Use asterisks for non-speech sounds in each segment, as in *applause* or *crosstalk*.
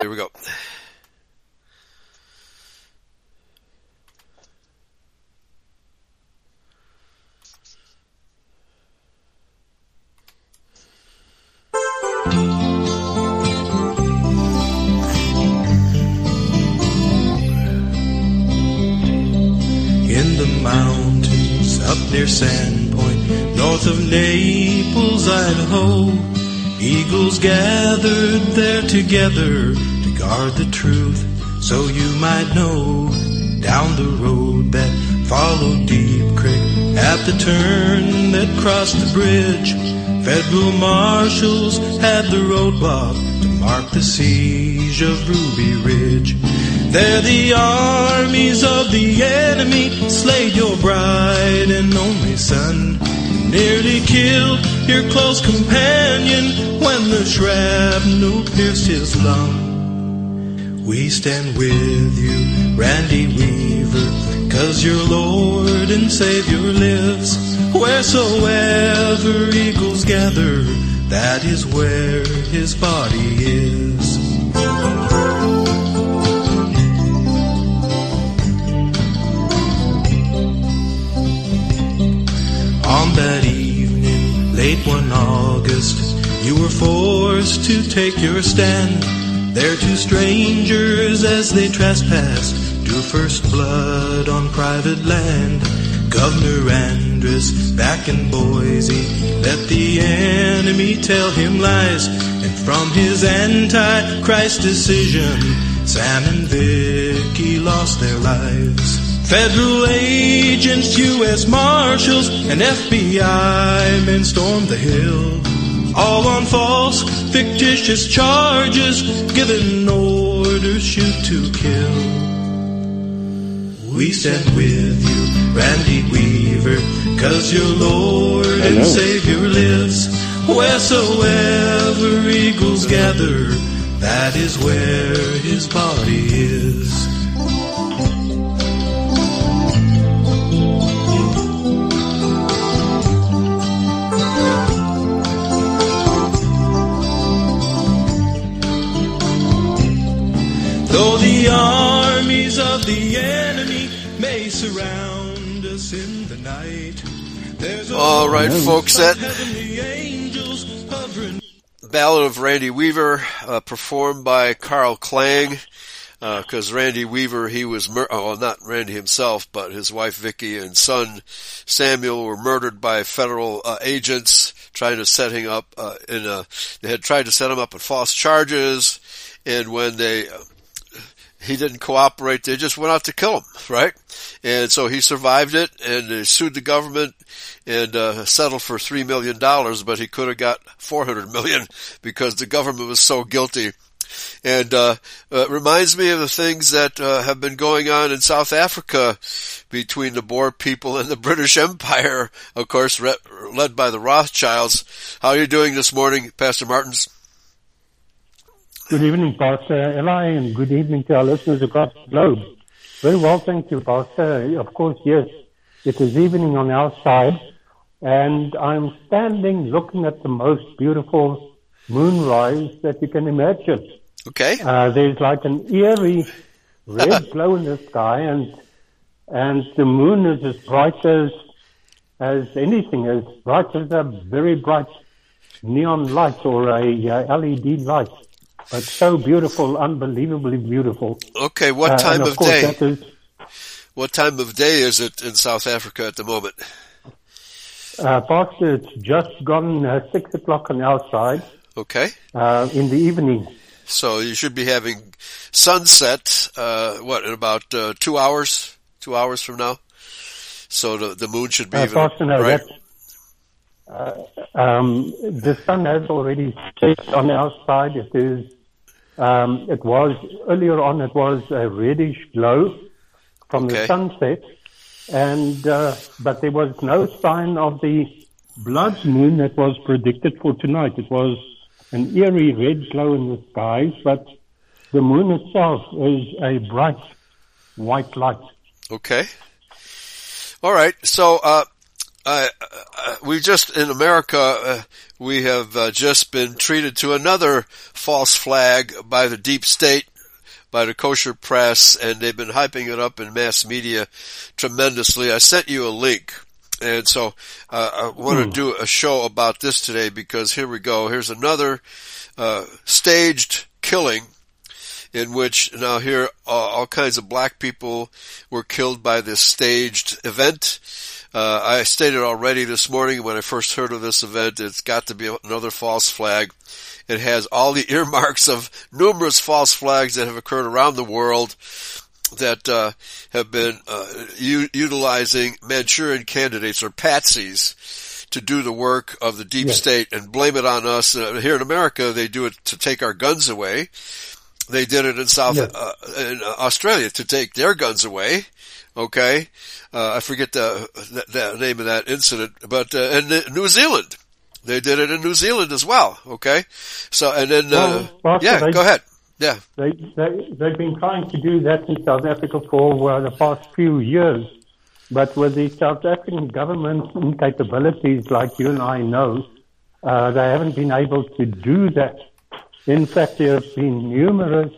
Here we go. in the mountains up near Sandpoint, north of Naples, Idaho. Eagles gathered there together to guard the truth, so you might know. Down the road that followed Deep Creek, at the turn that crossed the bridge, federal marshals had the roadblock to mark the siege of Ruby Ridge. There the armies of the enemy slayed your bride and only son. Nearly killed your close companion when the shrapnel pierced his lung. We stand with you, Randy Weaver, cause your Lord and Savior lives. Wheresoever eagles gather, that is where his body is. On that late one August, you were forced to take your stand. There two strangers as they trespassed drew first blood on private land. Governor Andrus back in Boise let the enemy tell him lies. And from his anti-Christ decision, Sam and Vicky lost their lives. Federal agents, U.S. Marshals, and FBI men stormed the hill. All on false, fictitious charges, given orders shoot to kill. We stand with you, Randy Weaver, cause your Lord and Savior lives. Wheresoever eagles gather, that is where his body is. Armies of the enemy may surround us in the night, there's All right, folks, that- heavenly angels hovering. Ballad of Randy Weaver, uh, performed by Carl Klang, because Randy Weaver, he was, mur- oh, not Randy himself, but his wife Vicky and son Samuel were murdered by federal uh, agents trying to set him up uh, in a, they had tried to set him up with false charges, and when they, uh, he didn't cooperate. They just went out to kill him, right? And so he survived it, and they sued the government and uh, settled for three million dollars, but he could have got four hundred million *laughs* because the government was so guilty. And uh, uh, it reminds me of the things that uh, have been going on in South Africa between the Boer people and the *laughs* British Empire, of course, re- led by the Rothschilds. How are you doing this morning, Pastor Martins? Good evening, Pastor Eli, and good evening to our listeners across the globe. Very well, thank you, Pastor. Of course, yes, it is evening on our side, and I'm standing looking at the most beautiful moonrise that you can imagine. Okay. Uh, there's like an eerie red *laughs* glow in the sky, and and the moon is as bright as as anything, as bright as a very bright neon light or a uh, LED light. But so beautiful, unbelievably beautiful. Okay. What Uh, time of course day? Is, What time of day is it in South Africa at the moment? uh, Pastor, it's just gone uh, six o'clock on our side Okay. uh, in the evening. So you should be having sunset, uh, what, in about uh, two hours? Two hours from now? So the, the moon should be Uh, even, Pastor, no, right? uh, um, the sun has already set on our side. It is, um, it was, earlier on it was a reddish glow from Okay. the sunset. And, uh, but there was no sign of the blood moon that was predicted for tonight. It was an eerie red glow in the skies, but the moon itself is a bright white light. Okay. All right. So, uh, uh, we just in America uh, we have uh, just been treated to another false flag by the deep state, by the kosher press, and they've been hyping it up in mass media tremendously. I sent you a link. And so uh, I want to hmm. do a show about this today because here we go. Here's another uh, staged killing in which now here all kinds of black people were killed by this staged event. Uh, I stated already this morning when I first heard of this event, it's got to be another false flag. It has all the *laughs* earmarks of numerous false flags that have occurred around the world that uh, have been uh, u- utilizing Manchurian candidates or patsies to do the work of the deep yes. state and blame it on us. Uh, here in America, they do it to take our guns away. They did it in South yes. Uh, in Australia to take their guns away. Okay, uh, I forget the, the, the, name of that incident, but uh, in New Zealand, they did it in New Zealand as well. Okay, so and then well, yeah, they, go ahead. Yeah, they, they they've been trying to do that in South Africa for uh, the past few years, but with the South African government's capabilities, like you and I know, uh, they haven't been able to do that. In fact, there have been numerous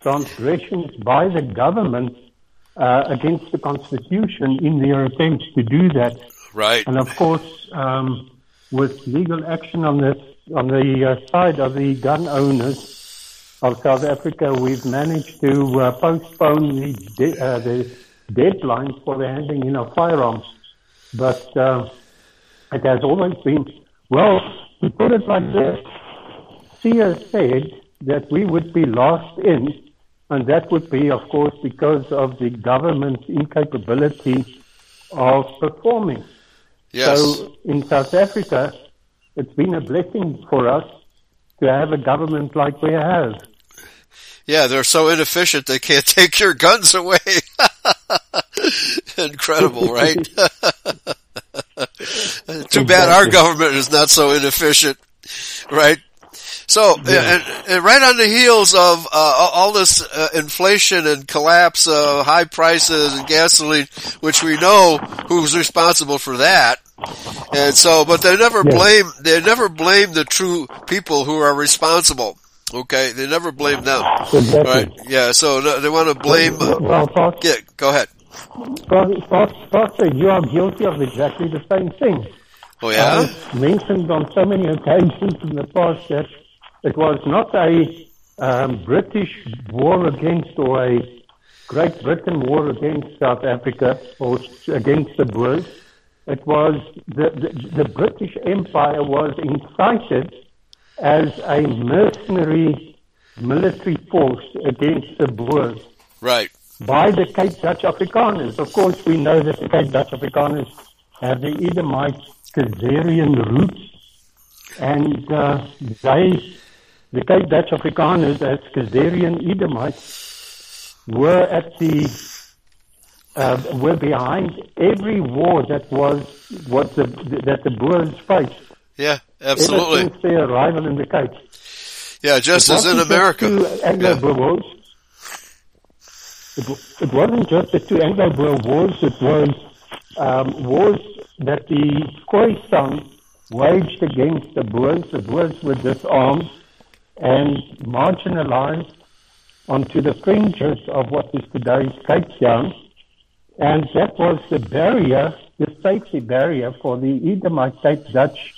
transgressions by the government uh, against the Constitution in their attempts to do that. Right. And of course, um, with legal action on this on the uh, side of the gun owners of South Africa, we've managed to uh, postpone the, de- uh, the deadline for the handing in of firearms. But uh, it has always been, well, to put it like this, SIA said that we would be last in, and that would be, of course, because of the government's incapability of performing. Yes. So in South Africa, it's been a blessing for us to have a government like we have. Yeah, they're so inefficient they can't *laughs* take your guns away. *laughs* Incredible, right? *laughs* Too bad our government is not so inefficient, right? So, yeah. and, and, right on the heels of uh, all this uh, inflation and collapse, uh, high prices and gasoline, which we know who's responsible for that. And so, but they never blame, they never blame the true people who are responsible. Okay, they never blame them. Exactly. Right? Yeah, so no, they want to blame. Well, Pastor, yeah, go ahead. Pastor, you are guilty of exactly the same thing. Oh yeah. I've mentioned on so many occasions in the past that it was not a um, British war against or a Great Britain war against South Africa or against the Boers. It was the, the, the British Empire was incited as a mercenary military force against the Boers. Right. By the Cape Dutch Afrikaners. Of course, we know that the Cape Dutch Afrikaners have the Edomite Khazarian roots, and uh, they, the Cape Dutch Afrikaners, as Khazarian Edomites, were at the uh, were behind every war that was what the that the Boers faced. Yeah, absolutely. Ever since their arrival in the Cape. Yeah, just as in America. Anglo-Boer yeah. wars. It, it, wasn't just the two Anglo-Boer wars, it was um, wars that the Khoisan waged against the Boers. The Boers were disarmed and marginalized onto the fringes of what is today's Cape Town. And that was the barrier, the safety barrier for the Edomite Cape Dutch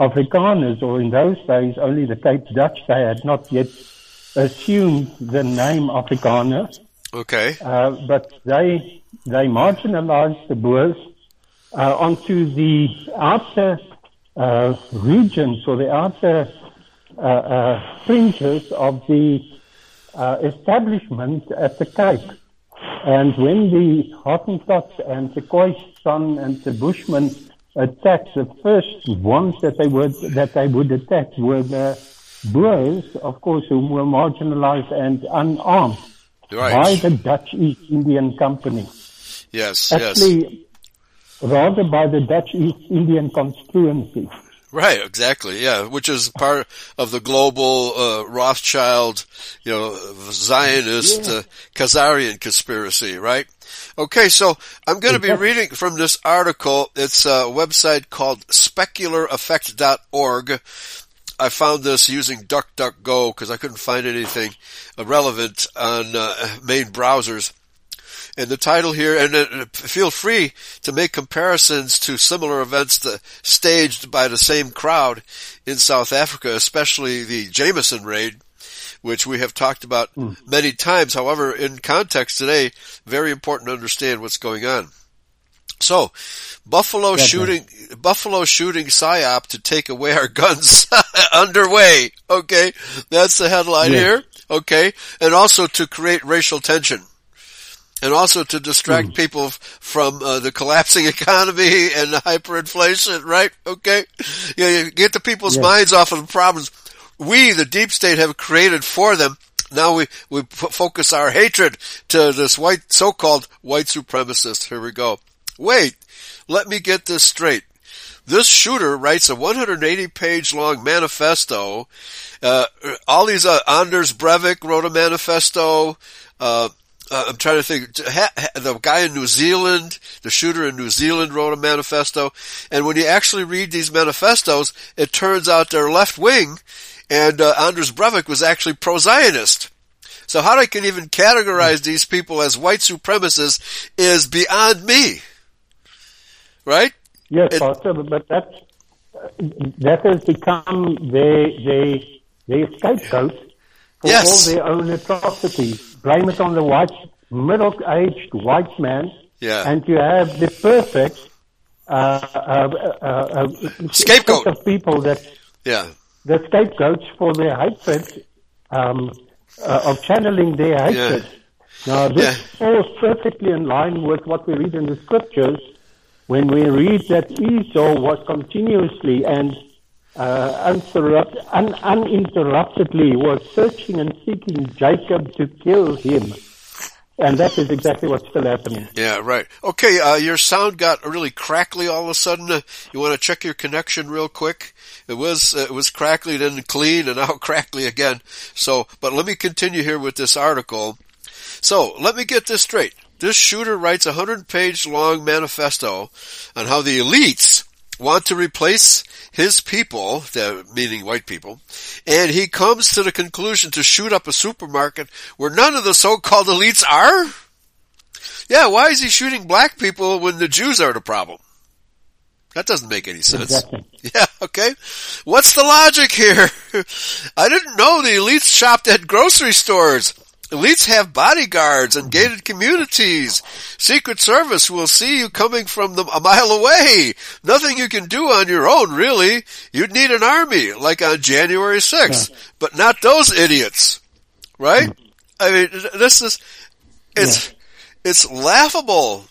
Afrikaners, or in those days only the Cape Dutch, they had not yet assumed the name Afrikaner. Okay. Uh, but they they marginalized the Boers uh, onto the outer uh, regions or the outer fringes of the uh, establishment at the Cape. And when the Hottentots and the Khoisan and the Bushmen attacked, the first ones that they would that they would attack were the Boers, of course, who were marginalized and unarmed right. by the Dutch East Indian Company. Yes, Actually, yes. rather by the Dutch East Indian constituency. Right, exactly. Yeah, which is part of the global uh, Rothschild, you know, Zionist Yeah. uh, Khazarian conspiracy, right? Okay, so I'm going to be reading from this article. It's a website called speculareffect.org. I found this using DuckDuckGo because I couldn't find anything relevant on uh, main browsers. And the title here, and uh, feel free to make comparisons to similar events that staged by the same crowd in South Africa, especially the Jameson raid, which we have talked about many times. However, in context today, very important to understand what's going on. So, Buffalo shooting, Buffalo shooting psyop to take away our *laughs* guns *laughs* underway. Okay. That's the headline Yeah. here. Okay. And also to create racial tension. And also to distract people f- from uh, the collapsing *laughs* economy and the hyperinflation, right? Okay. Yeah, you get the people's Yeah. minds off of the problems we, the deep state, have created for them. Now we, we f- focus our hatred to this white, so-called white supremacist. Here we go. Wait, let me get this straight. This shooter writes a 180 page long manifesto. Uh, all these, uh, Anders Breivik wrote a manifesto. Uh, uh, I'm trying to think. Ha, ha, the guy in New Zealand, the shooter in New Zealand wrote a manifesto. And when you actually read these manifestos, it turns out they're left wing and uh, Anders Breivik was actually pro-Zionist. So how I can even categorize these people as white supremacists is beyond me. Right? Yes, It- Pastor, but that that has become their their their scapegoat for Yes. all their own atrocities. Blame it on the white middle-aged white man, Yeah. and you have the perfect uh, uh, uh, uh, Scapegoat. of people that Yeah. the scapegoats for their hatred um, uh, of channeling their hatred. Now, this falls perfectly in line with what we read in the scriptures when we read that Esau was continuously and uh, uninterrupt, un, uninterruptedly was searching and seeking Jacob to kill him. And that is exactly what's still happening. Yeah, right. Okay, uh, your sound got really crackly all of a sudden. You want to check your connection real quick? It was, uh, it was crackly, then clean, and now *laughs* crackly again. So, but let me continue here with this article. So, let me get this straight. This shooter writes a hundred page long manifesto on how the elites want to replace his people, the, meaning white people, and he comes to the conclusion to shoot up a supermarket where none of the so-called elites are? Yeah, why is he shooting black people when the Jews are the problem? That doesn't make any sense. Exactly. *laughs* Yeah, okay. What's the logic here? *laughs* I didn't know the elites shopped at grocery stores. Elites have bodyguards and gated communities. Secret Service will see you coming from them a mile away. Nothing you can do on your own, really. You'd need an army, like on January 6th. But not those idiots. Right? Hmm. I mean, this is, it's, it's laughable.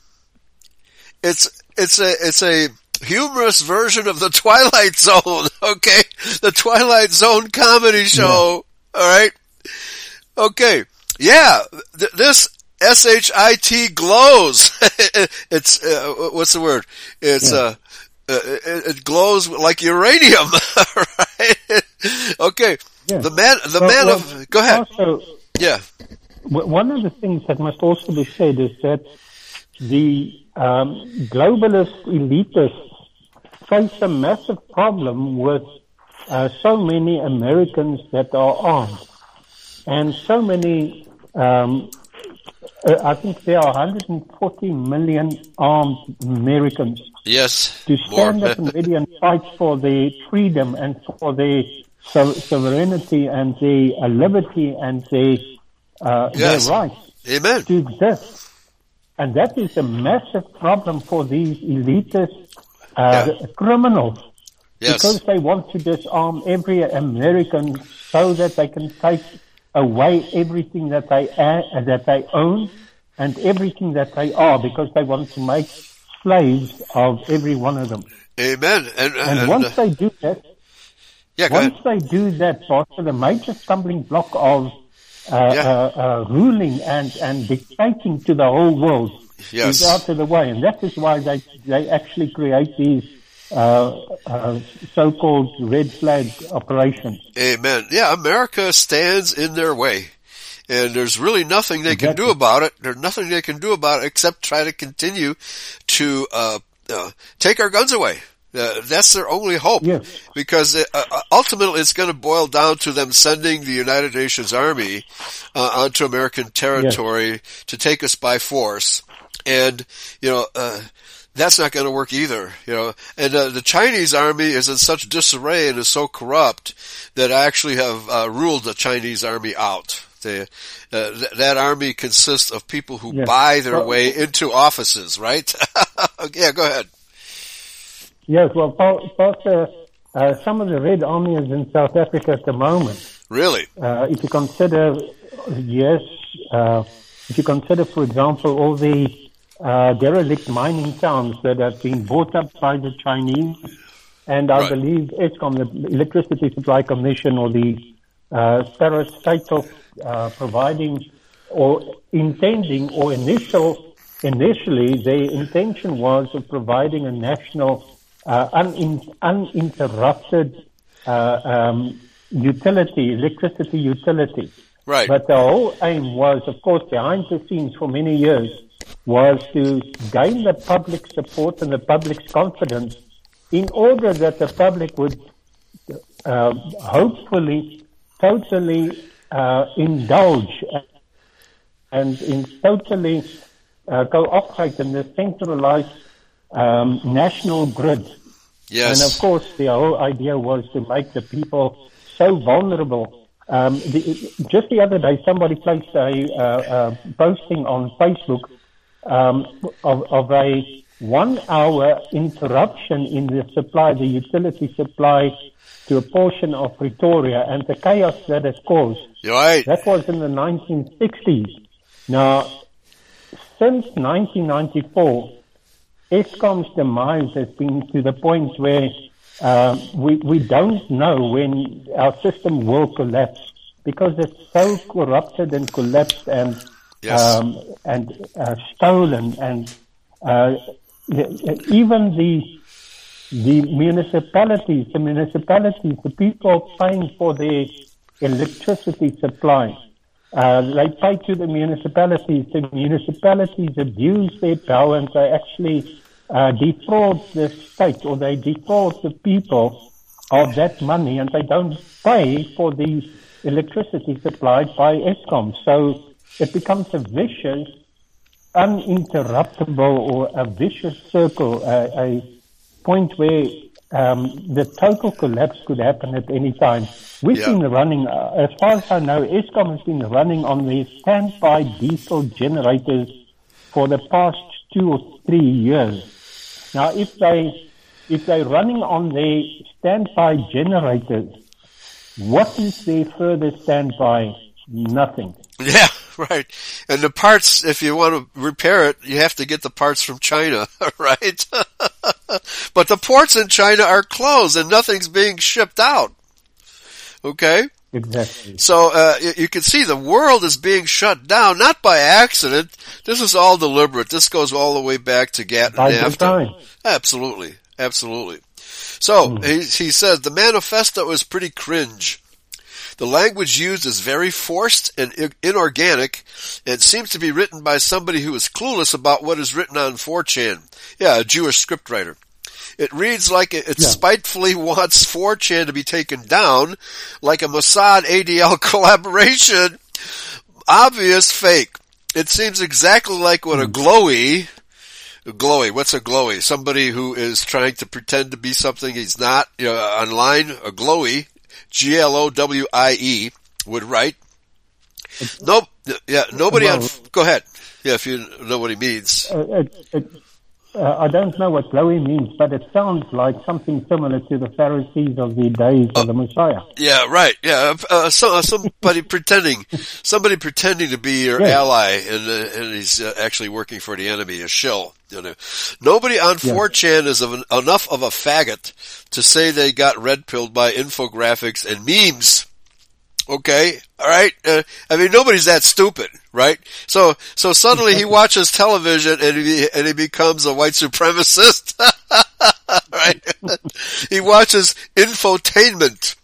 It's, it's a, it's a humorous version of the *laughs* Twilight Zone, okay? The Twilight Zone comedy show, alright? Okay. Yeah, th- this S-H-I-T glows. *laughs* it's, uh, what's the word? It's, Yeah. uh, uh, it, it glows like uranium, *laughs* right? okay. Yeah. The man, the Well, man well, of, go ahead. Also, Yeah. one of the things that must also be said is that the um, globalist elitists face a massive problem with uh, so many Americans that are armed, and so many. Um, uh, I think there are 140 million armed Americans Yes. to More. stand up and ready and fight for their freedom and for their so- sovereignty and their uh, liberty and their, uh, Yes. their rights Amen. to exist. And that is a massive problem for these elitist uh, Yeah. criminals Yes. because they want to disarm every American so that they can take away everything that they a- that they own and everything that they are because they want to make slaves of every one of them. Amen. And, And and, once uh, they do that, yeah, once ahead. they do that, Pastor, the major stumbling block of uh, Yeah. uh, uh, ruling and, and dictating to the whole world Yes. is out of the way. And that is why they, they actually create these uh, uh, so-called red flag operations. Amen. Yeah, America stands in their way. And there's really nothing they can do about it. There's nothing they can do about it except try to continue to uh, uh, take our guns away. Uh, that's their only hope. Yes. Because uh, uh, ultimately it's going to boil down to them sending the United Nations Army uh, onto American territory yes. to take us by force. And, you know, uh, that's not going to work either, you know. And uh, the Chinese army is in such disarray and is so corrupt that I actually have ruled the Chinese army out. They, th- that army consists of people who yes. buy their well, way into offices, right? *laughs* yeah, go ahead. Yes, well, uh, some of the Red Army is in South Africa at the moment. Really? Uh, if you consider, yes, uh, if you consider, for example, all the uh, derelict mining towns that have been bought up by the Chinese, and I right. believe Eskom, the Electricity Supply Commission, or the uh, of uh, providing or intending or initial initially the intention was of providing a national uh, un- uninterrupted uh, um, utility, electricity utility. Right. But the whole aim was, of course, behind the scenes for many years, was to gain the public support and the public's confidence in order that the public would uh, hopefully totally uh, indulge and in totally uh, cooperate in the centralized um, national grid. Yes. And of course, the whole idea was to make the people so vulnerable. Um, the, just the other day, somebody placed a uh, uh, posting on Facebook um, of, of a one-hour interruption in the supply, the utility supply to a portion of Pretoria, and the chaos that it caused. Right. That was in the 1960s. Now, since 1994, Eskom's demise has been to the point where uh, we, we don't know when our system will collapse because it's so corrupted and collapsed and yes. um, and uh, stolen and uh, even the the municipalities, the municipalities, the people paying for their electricity supply, uh, they pay to the municipalities. The municipalities abuse their power and they actually uh, defraud the state or they defraud the people of that money and they don't pay for the electricity supplied by Eskom. So it becomes a vicious, uninterruptible or a vicious circle, uh, a point where um, the total collapse could happen at any time. We've yeah. been running, uh, as far as I know, Eskom has been running on the standby diesel generators for the past two or three years. Now, if they if they're running on their standby generators, what is their further standby? Nothing. Yeah, *laughs* right. And the parts, if you want to repair it, you have to get the parts from China, *laughs* right? *laughs* but the ports in China are closed and nothing's being shipped out. Okay? Exactly. So uh, you can see the world is being shut down, not by accident. This is all deliberate. This goes all the way back to Gatton by design. Absolutely, absolutely. So mm. he, he says the manifesto is pretty cringe. The language used is very forced and inorganic and seems to be written by somebody who is clueless about what is written on 4chan. Yeah, a Jewish scriptwriter. It reads like it, it yeah. spitefully *laughs* wants 4chan to be taken down, like a Mossad ADL *laughs* collaboration. Obvious fake. It seems exactly like what a hmm. glowy, a glowy, what's a glowy? Somebody who is trying to pretend to be something he's not, you know, online, a glowy, G-L-O-W-I-E, would write. Nope. Yeah, nobody on, go ahead. Yeah, if you know what he means. It, it, uh, I don't know what glowy means, but it sounds like something similar to the Pharisees of the days of the Messiah. Yeah, right. Yeah, uh, so, uh, somebody *laughs* pretending, somebody pretending to be your yes. ally, and uh, and he's uh, actually working for the enemy, a shill. You know, nobody on yes. 4chan is of an, enough of a faggot to say they got red pilled by infographics and memes. Okay, all right. Uh, I mean, nobody's that stupid, right? So, so suddenly he *laughs* watches television and he and he becomes a white supremacist, *laughs* right? he watches infotainment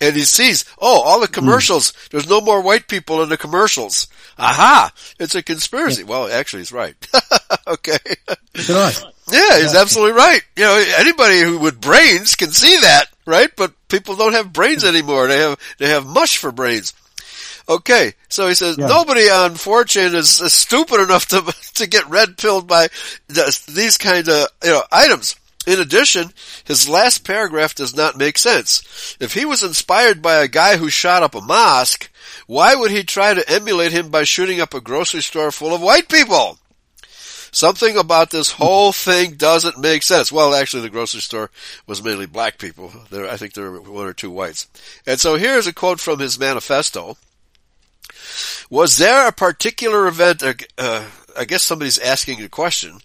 and he sees, oh, all the commercials, mm. there's no more white people in the commercials. Aha! It's a conspiracy. Yeah. Well, actually, he's right. *laughs* okay. Right. Yeah, he's absolutely right. You know, anybody who with brains can see that, right? But people don't have brains anymore. They have, they have mush for brains. Okay, so he says yeah. nobody on 4chan is, is, stupid enough to *laughs* to get red pilled by these kind of you know items. In addition, his last paragraph does not make sense. If he was inspired by a guy who shot up a mosque, why would he try to emulate him by shooting up a grocery store full of white people? Something about this whole thing doesn't make sense. Well, actually, the grocery store was mainly black people. There, I think there were one or two whites. And so here's a quote from his manifesto. Was there a particular event, uh, uh, I guess somebody's asking a question.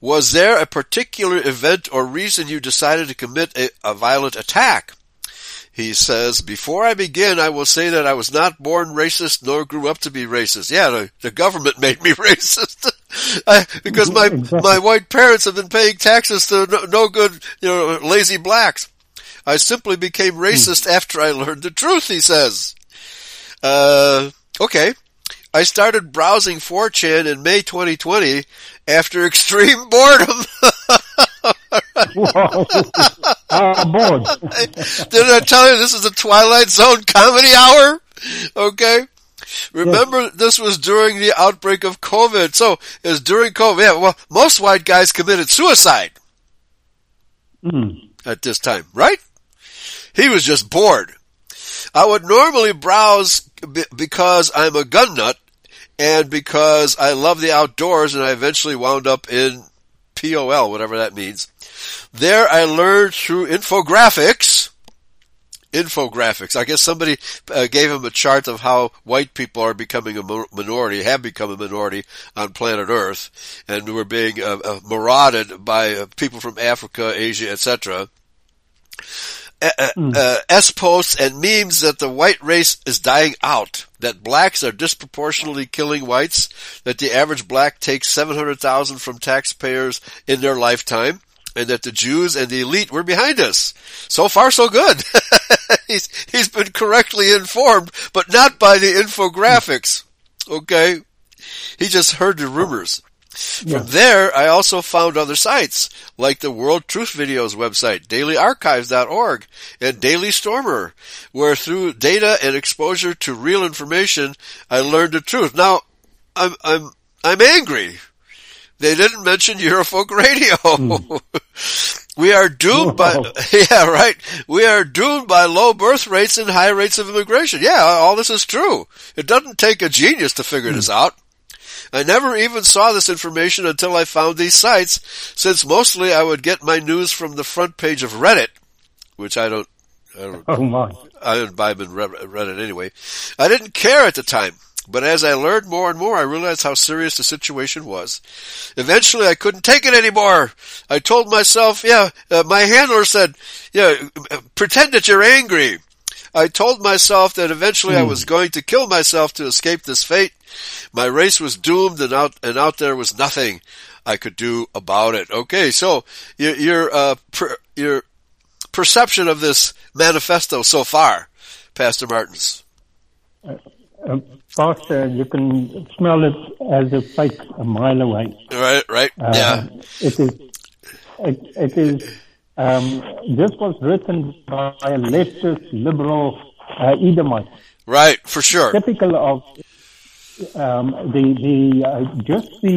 Was there a particular event or reason you decided to commit a, a violent attack? He says, before I begin, I will say that I was not born racist nor grew up to be racist. Yeah, the, the government *laughs* made me racist. *laughs* I, because my, my white parents have been paying taxes to no, no good, you know, lazy blacks. I simply became racist hmm. after I learned the truth, he says. Uh, okay. I started browsing 4chan in May 2020 after *laughs* extreme boredom. Wow. Uh, bored. *laughs* Didn't I tell you this is a Twilight Zone comedy hour? Okay. Remember, yes. this was during the outbreak of COVID. So, it was during COVID. Yeah, well, most white guys committed suicide. Mm. At this time, right? He was just bored. I would normally browse because I'm a gun nut and because I love the outdoors and I eventually wound up in POL, whatever that means. There I learned through infographics, infographics. I guess somebody uh, gave him a chart of how white people are becoming a minority, have become a minority on planet Earth, and we're being uh, uh, marauded by uh, people from Africa, Asia, etc uh, uh, S posts and memes that the white race is dying out, that blacks are disproportionately killing whites, that the average black takes 700,000 from taxpayers in their lifetime, and that the Jews and the elite were behind us. So far so good. *laughs* he's, he's been correctly informed, but not by the infographics. Okay? He just heard the rumors. Yeah. From there, I also found other sites, like the World Truth Videos website, dailyarchives.org, and Daily Stormer, where through data and exposure to real information, I learned the truth. Now, I'm, I'm, I'm angry. They didn't mention *laughs* Eurofolk Radio. Mm. we are doomed by, *laughs* yeah, right. We are doomed by low birth rates and high rates of immigration. Yeah, all this is true. It doesn't take a genius to figure mm. this out. I never even saw this information until I found these sites, since mostly I would get my news from the front page of Reddit, which I don't, I don't, oh my. I didn't buy in Reddit anyway. I didn't care at the time. But as I learned more and more, I realized how serious the situation was. Eventually, I couldn't take it anymore. I told myself, yeah, uh, my handler said, yeah, pretend that you're angry. I told myself that eventually I hmm. was going to kill myself to escape this fate. My race was doomed and out, and out there was nothing I could do about it. Okay, so your, your, uh, per, your perception of this manifesto so far, Pastor Martins. Uh, uh, Pastor, you can smell it as a fake a mile away. Right, right, uh, yeah. It is, it, it is, um, this was written by a leftist liberal uh, Edomite. Right, for sure. Typical of um, the the uh, just the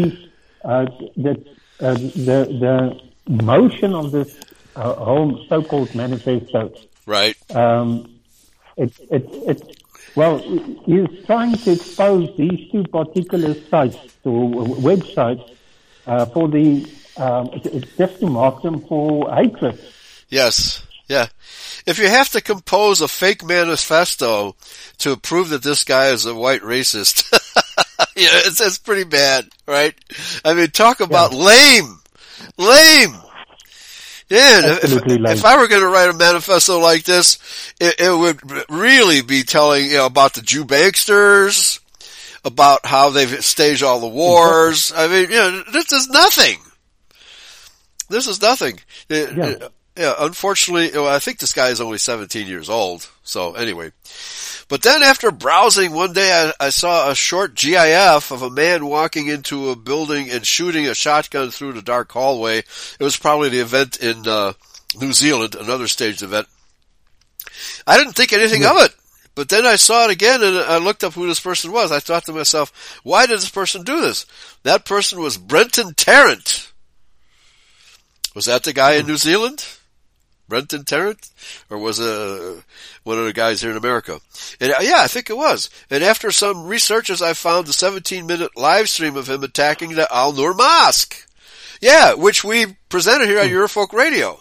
uh, the, uh, the the motion of this uh, whole so-called manifesto. Right. Um, it it it well, he's trying to expose these two particular sites or websites uh, for the um, it's just to mark them for hatred. Yes. Yeah. If you have to compose a fake manifesto to prove that this guy is a white racist, *laughs* yeah, it's, it's pretty bad, right? I mean, talk about yeah. lame, lame. Yeah, if, if, I were going to write a manifesto like this, it, it, would really be telling you know about the Jew banksters, about how they've staged all the wars. I mean, you know, this is nothing. This is nothing. Yeah. yeah, unfortunately, well, I think this guy is only 17 years old. So anyway, but then after browsing one day, I, I, saw a short GIF of a man walking into a building and shooting a shotgun through the dark hallway. It was probably the event in uh, New Zealand, another staged event. I didn't think anything yeah. of it. But then I saw it again and I looked up who this person was. I thought to myself, why did this person do this? That person was Brenton Tarrant. Was that the guy in New Zealand? Brenton Tarrant? Or was it uh, one of the guys here in America? And uh, yeah, I think it was. And after some researches, I found the 17 minute live stream of him attacking the Al Noor Mosque. Yeah, which we presented here on hmm. Eurofolk Radio.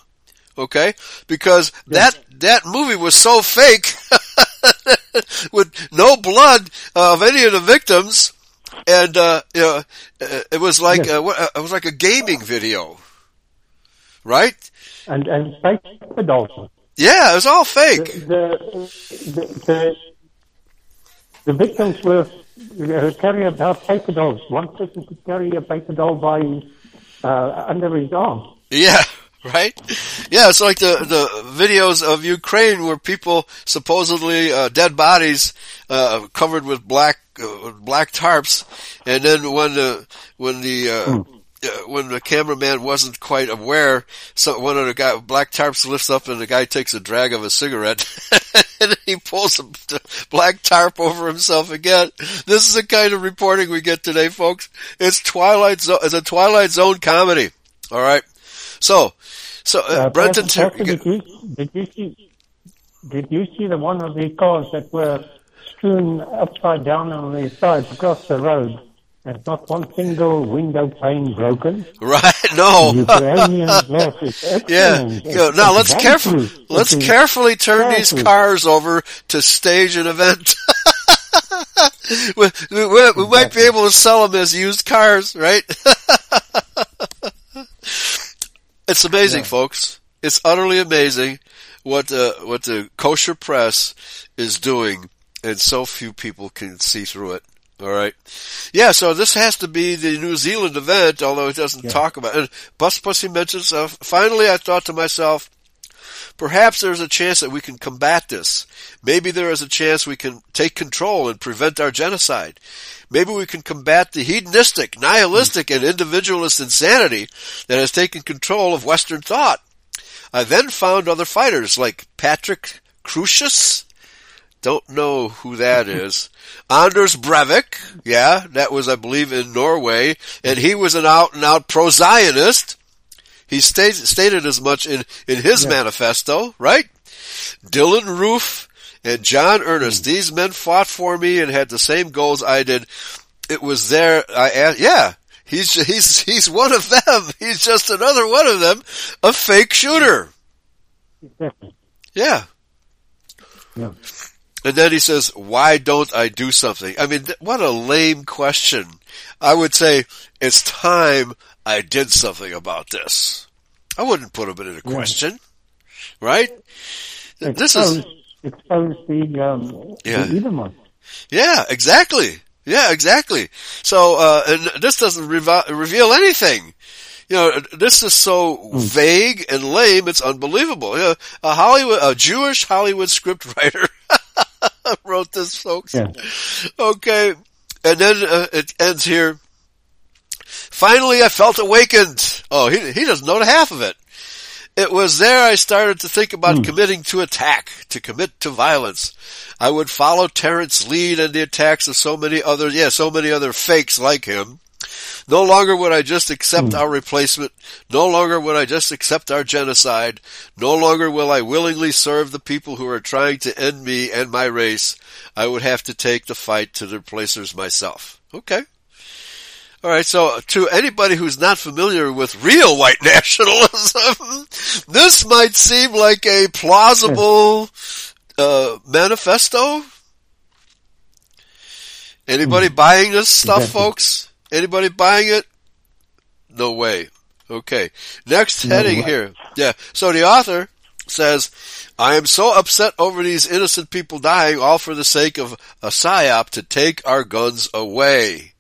Okay? Because that, that movie was so fake *laughs* with no blood of any of the victims. And, uh, you know, it was like, uh, it was like a gaming video. Right? And, and fake dolls. Yeah, it was all fake. The, the, the, the victims were uh, carrying about paper dolls. One person could carry a paper doll by uh, under his arm. Yeah, *laughs* right? Yeah, it's like the the videos of Ukraine where people supposedly uh, dead bodies uh, covered with black uh, black tarps, and then when the when the uh, mm. When the cameraman wasn't quite aware, so one of the guy black tarps lifts up and the guy takes a drag of a cigarette, *laughs* and he pulls a black tarp over himself again. This is the kind of reporting we get today, folks. It's Twilight Zone. It's a Twilight Zone comedy. All right. So, so uh, uh, Brenton, Pastor, did, you, did you see? Did you see the one of the cars that were strewn upside down on the sides across the road? And not one single window pane broken. Right? No. *laughs* yeah. Now let's carefully let's carefully turn these cars over to stage an event. *laughs* we, we, we, might be able to sell them as used cars, right? *laughs* It's amazing, yeah. folks. It's utterly amazing what the what the kosher press is doing, and so few people can see through it. All right, yeah. So this has to be the New Zealand event, although it doesn't yeah. talk about. it. And Bus Pussy mentions. Uh, finally, I thought to myself, Perhaps there's a chance that we can combat this. Maybe there is a chance we can take control and prevent our genocide. Maybe we can combat the hedonistic, nihilistic, and individualist insanity that has taken control of Western thought. I then found other fighters like Patrick Crusius. Don't know who that is. Anders Breivik. Yeah, that was, I believe, in Norway. And he was an out and out pro-Zionist. He stated, stated as much in, in his yeah. manifesto, right? Dylann Roof and John Earnest, mm. these men fought for me and had the same goals I did. It was there, I asked, yeah, he's, he's, he's one of them. *laughs* He's just another one of them, a fake shooter. *laughs* Yeah. Yeah. And then he says, why don't I do something? I mean, what a lame question. I would say, it's time I did something about this. I wouldn't put him in a question, yeah. right? Expose, this is expose the um, yeah. the Yeah, exactly. Yeah, exactly. So, uh, and this doesn't reveal anything. You know, this is so mm. vague and lame. It's unbelievable. You know, a Hollywood, a Jewish Hollywood scriptwriter *laughs* wrote this, folks. Yeah. Okay, and then uh, it ends here. Finally, I felt awakened. Oh, he, he doesn't know the half of it. It was there I started to think about mm. committing to attack, to commit to violence. I would follow Tarrant's lead and the attacks of so many other, yeah, so many other fakes like him. No longer would I just accept mm. our replacement. No longer would I just accept our genocide. No longer will I willingly serve the people who are trying to end me and my race. I would have to take the fight to the replacers myself. Okay. All right, so to anybody who's not familiar with real white *laughs* nationalism, this might seem like a plausible uh, manifesto. Anybody mm. buying this stuff, exactly. folks? Anybody buying it? No way. Okay. Next no heading way. here. Yeah. So the author says, I am so upset over these innocent people dying, all for the sake of a psyop to take our guns away.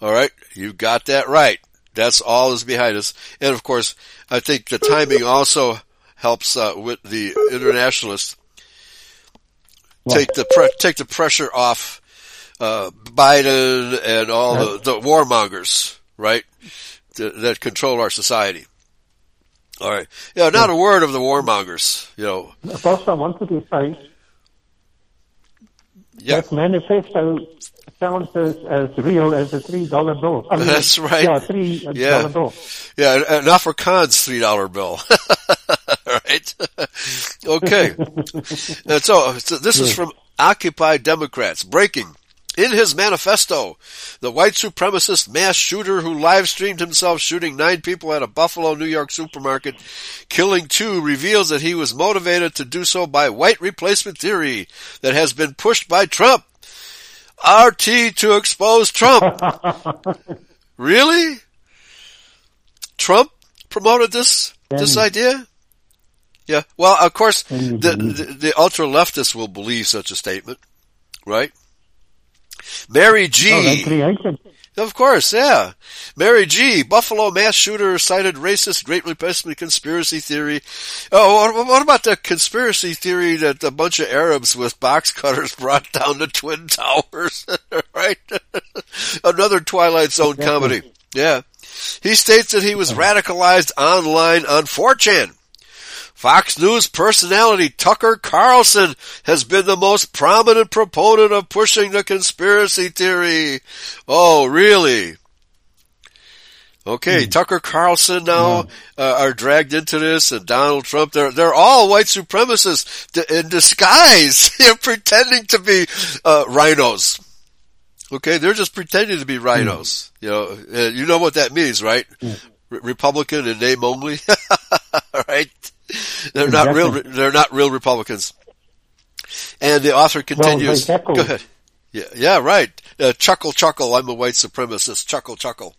All right, you got that right. That's all is behind us. And of course, I think the timing also helps uh, with the internationalists take the pre- take the pressure off uh, Biden and all the, the warmongers, right, that, that control our society. All right. Yeah, not a word of the warmongers. You know. Pastor, I wanted to say Yeah. that manifesto sounds as, as real as a three dollar bill. I mean, That's right. Yeah, three dollar Yeah. bill. Yeah, an- an Afrikaans three dollar bill. *laughs* right? okay. *laughs* And so, so this is from Occupy Democrats. Breaking. In his manifesto, the white supremacist mass shooter who live streamed himself shooting nine people at a Buffalo, New York supermarket, killing two, reveals that he was motivated to do so by white replacement theory that has been pushed by Trump. RT to expose Trump. *laughs* really? Trump promoted this this idea? Yeah. Well, of course, the, the, the ultra leftists will believe such a statement, right? Mary G. Oh. Of course, yeah. Mary G. Buffalo mass shooter cited racist great replacement conspiracy theory. Oh, what, what about the conspiracy theory that a bunch of Arabs with box cutters *laughs* brought down the Twin Towers? *laughs* right? *laughs* Another Twilight Zone comedy. Yeah. He states that he was radicalized online on 4chan. Fox News personality Tucker Carlson has been the most prominent proponent of pushing the conspiracy theory. Oh, really? Okay, Tucker Carlson now uh, are dragged into this, and Donald Trump. They're they're all white supremacists d- in disguise. *laughs* they're pretending to be uh, rhinos. Okay, they're just pretending to be rhinos. You know, uh, you know what that means, right? Re- Republican in name only? *laughs* They're not real. They're not real Republicans. And the author continues. tackle- Go ahead. Yeah, yeah, right. Uh, chuckle, chuckle. I'm a white supremacist. Chuckle, chuckle.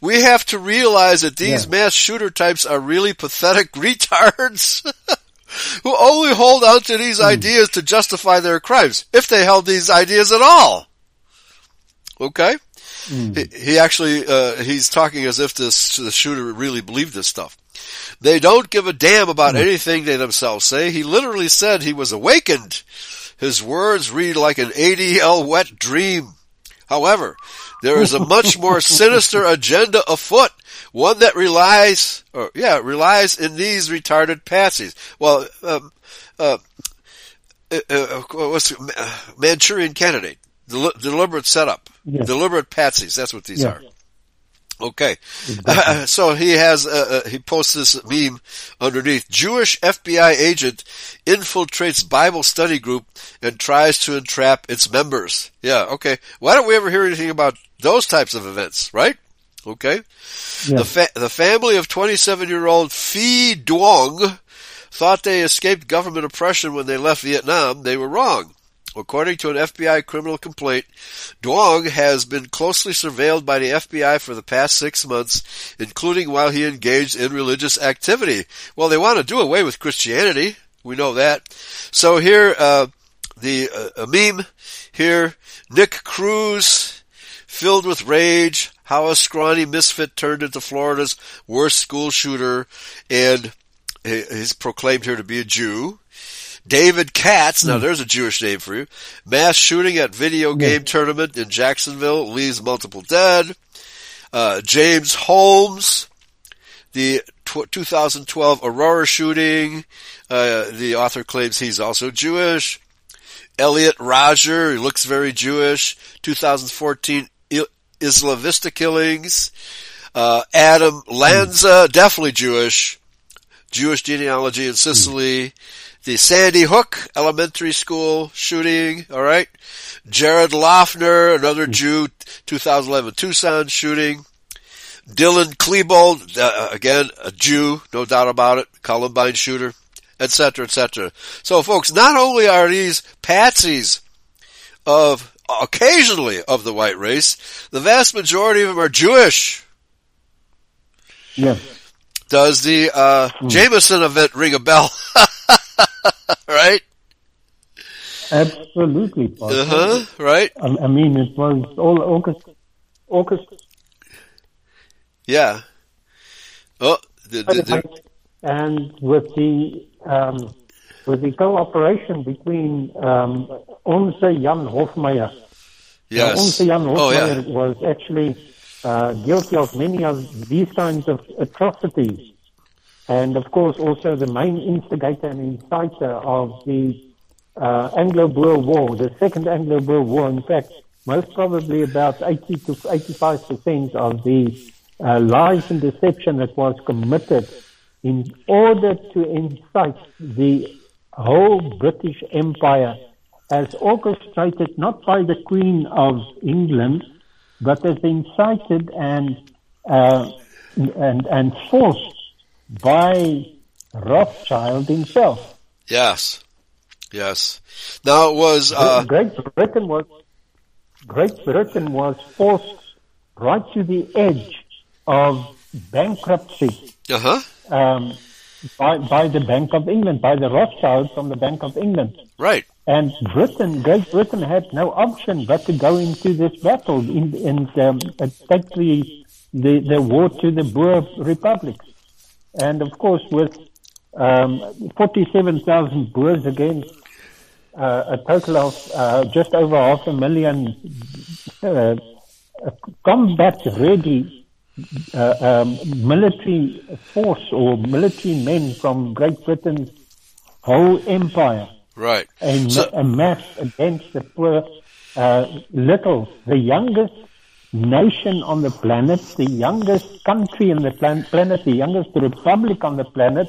We have to realize that these Yeah. mass shooter types are really pathetic *laughs* retards *laughs* who only hold on to these ideas to justify their crimes, if they held these ideas at all. Okay? He, he actually, uh, he's talking as if this, the shooter really believed this stuff. They don't give a damn about anything they themselves say. He literally said he was awakened. His words read like an ADL wet dream. However, there is a much more *laughs* sinister agenda afoot, one that relies, or yeah, relies in these retarded patsies. Well, um, uh, uh, uh, what's uh, Manchurian candidate, Del- deliberate setup, Yes. deliberate patsies. That's what these Yes. are. Okay, *laughs* so he has uh, uh, he posts this meme underneath. Jewish FBI agent infiltrates Bible study group and tries to entrap its members. Yeah, okay. Why don't we ever hear anything about those types of events, right? Okay. Yeah. The fa- the family of 27 year old Phi Duong thought they escaped government oppression when they left Vietnam. They were wrong. According to an FBI criminal complaint, Duong has been closely surveilled by the FBI for the past six months, including while he engaged in religious activity. Well, they want to do away with Christianity. We know that. So here, uh, the uh, a meme here, Nick Cruz, filled with rage, how a scrawny misfit turned into Florida's worst school shooter, and he's proclaimed here to be a Jew. David Katz, now there's a Jewish name for you. Mass shooting at video game tournament in Jacksonville leaves multiple dead. Uh, James Holmes, the tw- 2012 Aurora shooting. Uh, the author claims he's also Jewish. Elliot Rodger, he looks very Jewish. 2014 I- Isla Vista killings. Uh, Adam Lanza, definitely Jewish. Jewish genealogy in Sicily. The Sandy Hook Elementary School shooting, alright. Jared Loughner, another Jew, 2011 Tucson shooting. Dylan Klebold, uh, again, a Jew, no doubt about it, Columbine shooter, etc., etc. So folks, not only are these patsies of, occasionally of the white race, the vast majority of them are Jewish. Yes. Does the, uh, Jameson event ring a bell? *laughs* *laughs* right? Absolutely. Pastor. Uh huh, right? I, I mean, it was all August. August. Yeah. Oh, the, the, the, and with the um, with the cooperation between um, Onze Jan Hofmeyr. Yes. Onze Jan Oh, yeah. Was actually uh, guilty of many of these kinds of atrocities, and of course also the main instigator and inciter of the uh, Anglo-Boer War, the Second Anglo-Boer War. In fact, most probably about 80 to 85 percent of the uh, lies and deception that was committed in order to incite the whole British Empire as orchestrated not by the Queen of England, but as incited and uh, and and forced by Rothschild himself. Yes. Yes. Now it was, uh, Great Britain was Great Britain was forced right to the edge of bankruptcy uh huh. um, by, by the Bank of England, by the Rothschilds from the Bank of England. Right. And Britain, Great Britain had no option but to go into this battle in, and um, take the, the, the war to the Boer republics. And of course, with um, 47,000 Boers against uh, a total of uh, just over half a million uh, combat ready uh, um, military force or military men from Great Britain's whole empire Right. a, So- a mass against the poor uh, little, the youngest nation on the planet, the youngest country on the plan- planet, the youngest republic on the planet,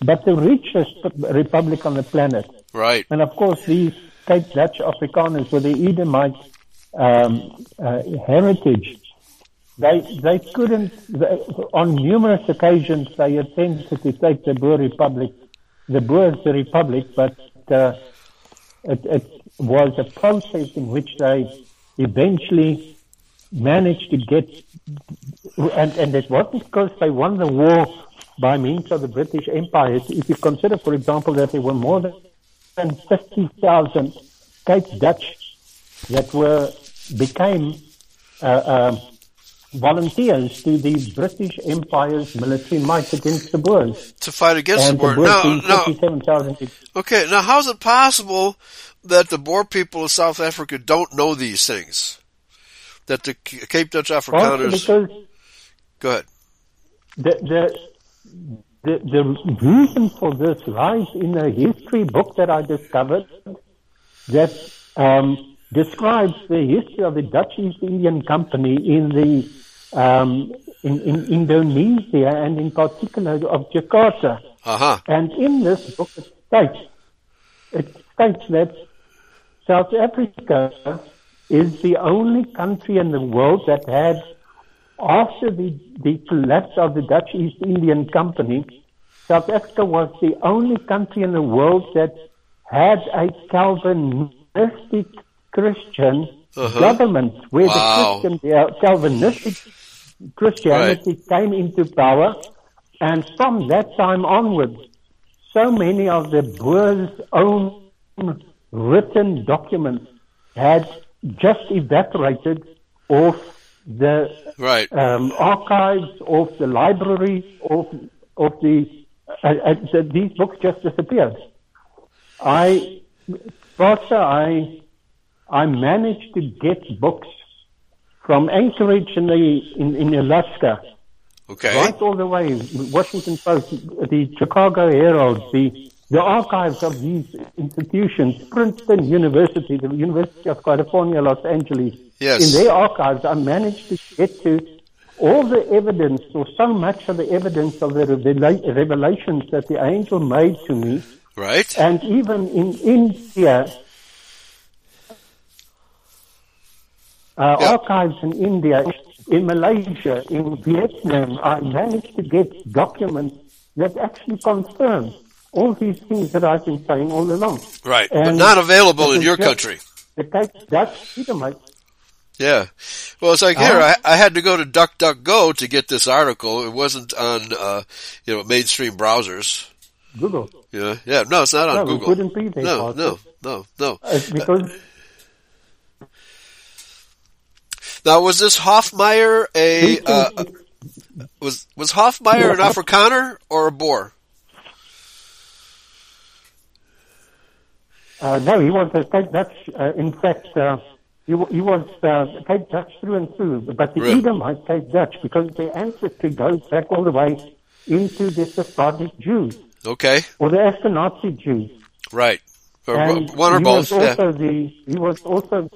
but the richest republic on the planet. Right. And of course, these Cape Dutch Afrikaners with the Edomite um, uh, heritage, they they couldn't. They, on numerous occasions, they attempted to take the Boer Republic, the Boers the Republic, but uh, it, it was a process in which they eventually managed to get, and, and it wasn't because they won the war by means of the British Empire. If you consider, for example, that there were more than 50,000 Cape Dutch that were, became uh, um volunteers to the British Empire's military might against the Boers. To fight against And the the Boers Now, now, 57,000. okay. Now, how's it possible that the Boer people of South Africa don't know these things? That the Cape Dutch Afrikaners. because Go ahead. the, the, the, the reason for this lies in a history book that I discovered that um, describes the history of the Dutch East Indian Company in the um, in, in Indonesia and in particular of Jakarta. Uh huh. And in this book it states it states that South Africa is the only country in the world that had after the, the collapse of the Dutch East Indian Company, South Africa was the only country in the world that had a Calvinistic Christian Uh-huh. government, where Wow. the Christian, Calvinistic Christianity *laughs* came into power, and from that time onwards, so many of the Boers' own written documents had just evaporated off the Right. um, archives, of the libraries, of of the, uh, uh, the these books just disappeared. I, Pastor, I I managed to get books from Anchorage in the in, in Alaska Okay. right all the way, Washington Post, the Chicago Herald, the the archives of these institutions, Princeton University, the University of California, Los Angeles. Yes. In their archives, I managed to get to all the evidence, or so much of the evidence of the revela- revelations that the angel made to me, Right. and even in India, uh, Yeah. archives in India, in Malaysia, in Vietnam, I managed to get documents that actually confirm all these things that I've been saying all along. Right. But not available in your just country. The Cape Dutch Edomites. Yeah. Well, it's like here, Uh-huh. I, I had to go to DuckDuckGo to get this article. It wasn't on, uh, you know, mainstream browsers. Google. Yeah. Yeah. No, it's not on No, it Google. wouldn't be there, No, Pastor. no, no, no. Because Now, was this Hofmeyr a, uh, was, was Hofmeyr an Afrikaner or a Boer? Uh, no, he was a Cape Dutch. Uh, in fact, uh, he, he was uh, Cape Dutch through and through. But the Really? Edomite Cape Dutch because their ancestry goes back all the way into the Sephardic Jews Okay. or the Ashkenazi Jews. Right. Or And one or he both. Was Yeah. also the, he was also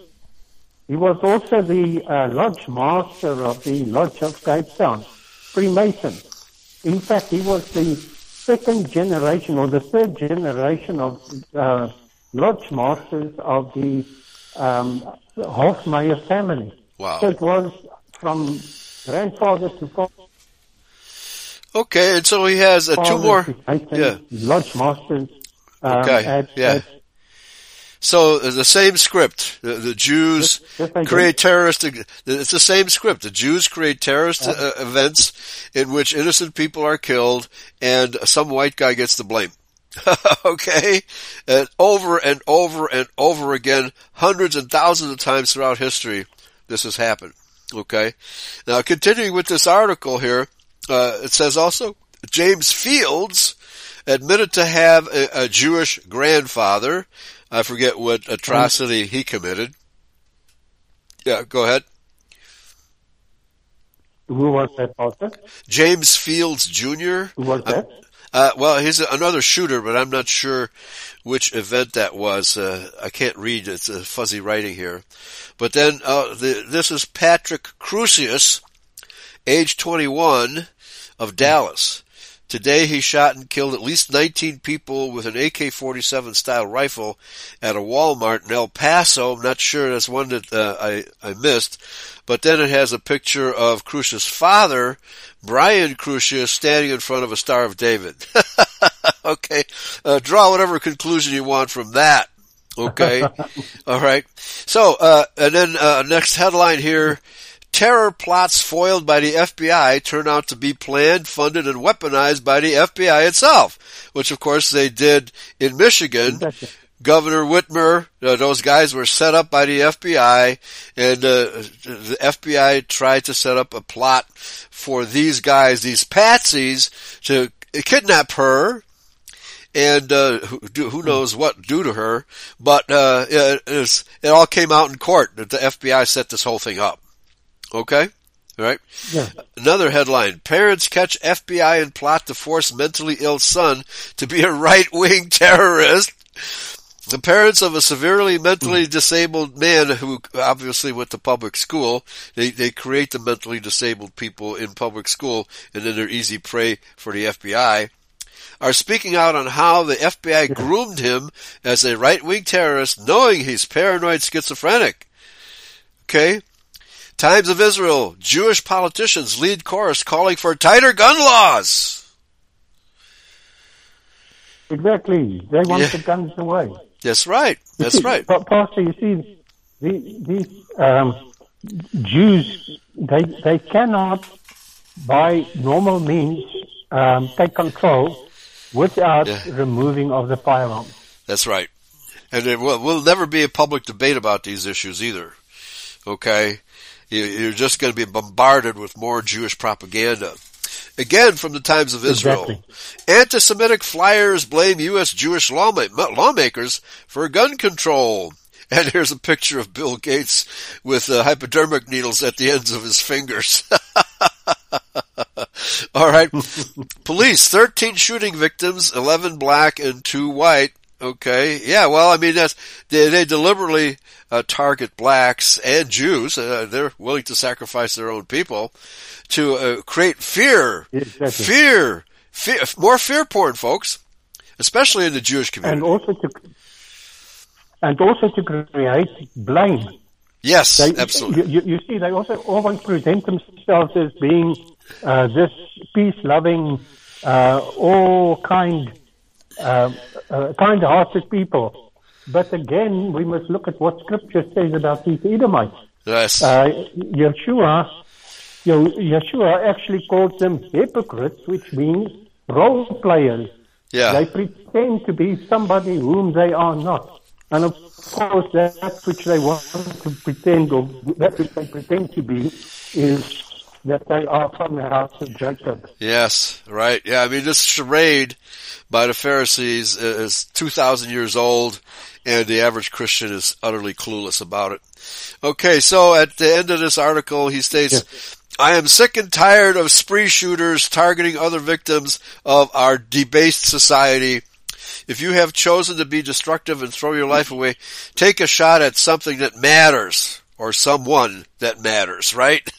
he was also the uh, lodge master of the Lodge of Cape Town, Freemason. In fact, he was the second generation or the third generation of uh, lodge masters of the um, Hofmeyr family. Wow. So it was from grandfather to father. Okay, and so he has uh, two more. Yeah. Lodge masters. Um, Okay, At, yeah. at So uh, the same script. The, the Jews Yes, yes, create terrorist. It's the same script. The Jews create terrorist uh, events in which innocent people are killed, and some white guy gets the blame. *laughs* okay, and over and over and over again, hundreds and thousands of times throughout history, this has happened. Okay, now continuing with this article here, uh, it says also James Fields admitted to have a, a Jewish grandfather. I forget what atrocity he committed. Yeah, go ahead. who was that pastor? James Fields Jr. Who was that? Uh, well, he's another shooter, but I'm not sure which event that was. Uh, I can't read. It's a fuzzy writing here. But then, uh, the, this is Patrick Crusius, age 21, of Dallas. Today he shot and killed at least 19 people with an AK-47 style rifle at a Walmart in El Paso. I'm not sure. That's one that uh, I, I missed. But then it has a picture of Crusius' father, Brian Crusius, standing in front of a Star of David. *laughs* okay. Uh, draw whatever conclusion you want from that. Okay. *laughs* All right. So, uh, and then, uh, next headline here. Terror plots foiled by the FBI turn out to be planned, funded, and weaponized by the FBI itself, which of course they did in Michigan. Governor Whitmer, uh, those guys were set up by the FBI, and uh, the FBI tried to set up a plot for these guys, these patsies, to kidnap her, and uh, who, who knows what do to her. But uh, it, it all came out in court that the FBI set this whole thing up. Okay, all right. Yeah. Another headline: Parents catch FBI and plot to force mentally ill son to be a right-wing terrorist. The parents of a severely mentally hmm. disabled man who obviously went to public school, they, they create the mentally disabled people in public school and then they're easy prey for the FBI, are speaking out on how the FBI groomed him as a right-wing terrorist knowing he's paranoid schizophrenic. Okay? Times of Israel, Jewish politicians lead chorus calling for tighter gun laws. Exactly. They want Yeah. the guns away. That's right. That's *laughs* right. Pa- Pastor, you see, the, these um, Jews, they, they cannot, by normal means, um, take control without Yeah. removing of the firearms. That's right. And there will, will never be a public debate about these issues either. Okay? You- You're just going to be bombarded with more Jewish propaganda. Again, from the times of Israel. Exactly. Anti-Semitic flyers blame U.S. Jewish lawma- lawmakers for gun control. And here's a picture of Bill Gates with uh, hypodermic needles at the ends of his fingers. *laughs* All right. *laughs* Police, 13 shooting victims, 11 black and 2 white. Okay. Yeah, well, I mean, that's, they, they deliberately uh, target blacks and Jews. Uh, they're willing to sacrifice their own people to uh, create fear. Exactly. Fear. Fear. More fear porn, folks. Especially in the Jewish community, And also to, and also to create blame. yes, They, absolutely. You, you, you see, they also always present themselves as being uh, this peace-loving, uh, all kind, uh, uh, kind-hearted people. But again, we must look at what Scripture says about these Edomites. Yes. Uh, Yeshua, Yeshua actually calls them hypocrites, which means role players. yeah. They pretend to be somebody whom they are not. And of course, that which they want to pretend, or that which they pretend to be, is that they are from the house of Jacob. Yes, right. Yeah, I mean, this charade by the Pharisees is 2,000 years old, and the average Christian is utterly clueless about it. Okay, so at the end of this article, he states, yes. I am sick and tired of spree shooters targeting other victims of our debased society. If you have chosen to be destructive and throw your life away, take a shot at something that matters or someone that matters, right?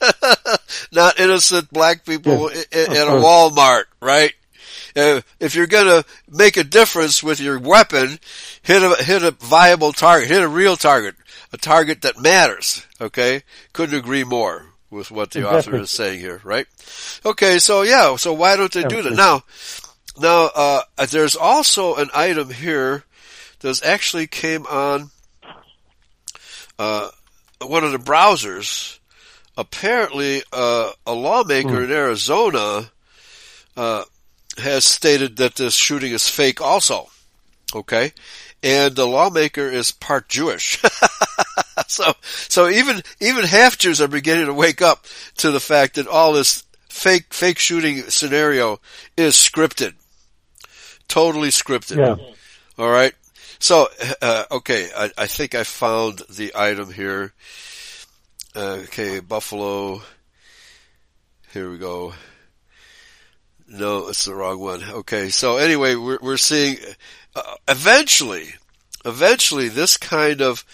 *laughs* Not innocent black people yes, in, in a Walmart, right? Uh, if you're gonna make a difference with your weapon, hit a, hit a viable target, hit a real target, a target that matters, okay? Couldn't agree more with what the exactly. author is saying here, right? Okay, so yeah, so why don't they do that? Now, now, uh, there's also an item here that actually came on, uh, one of the browsers, apparently uh, a lawmaker mm. in Arizona uh, has stated that this shooting is fake also. Okay? And the lawmaker is part Jewish. *laughs* so, so even, even half Jews are beginning to wake up to the fact that all this fake, fake shooting scenario is scripted. Totally scripted. Yeah. All right. So, uh, okay, I, I, think I found the item here. Uh, okay, Buffalo. Here we go. No, it's the wrong one. Okay, so anyway, we're, we're seeing uh, eventually, eventually, this kind of